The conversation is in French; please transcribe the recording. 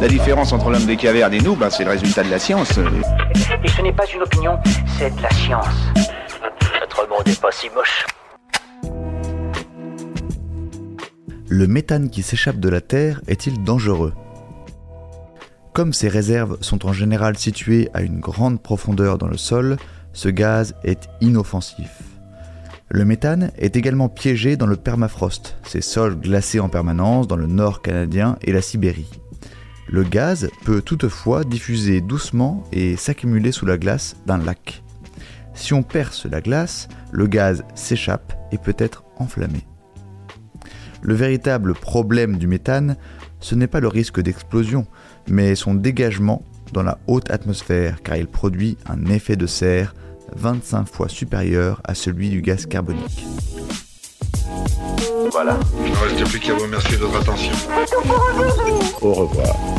La différence entre l'homme des cavernes et nous, ben, c'est le résultat de la science. Et ce n'est pas une opinion, c'est de la science. Notre monde n'est pas si moche. Le méthane qui s'échappe de la Terre est-il dangereux? Comme ces réserves sont en général situées à une grande profondeur dans le sol, ce gaz est inoffensif. Le méthane est également piégé dans le permafrost, ces sols glacés en permanence dans le nord canadien et la Sibérie. Le gaz peut toutefois diffuser doucement et s'accumuler sous la glace d'un lac. Si on perce la glace, le gaz s'échappe et peut être enflammé. Le véritable problème du méthane, ce n'est pas le risque d'explosion, mais son dégagement dans la haute atmosphère, car il produit un effet de serre 25 fois supérieur à celui du gaz carbonique. Voilà. Il ne reste plus qu'à vous remercier de votre attention. Au revoir.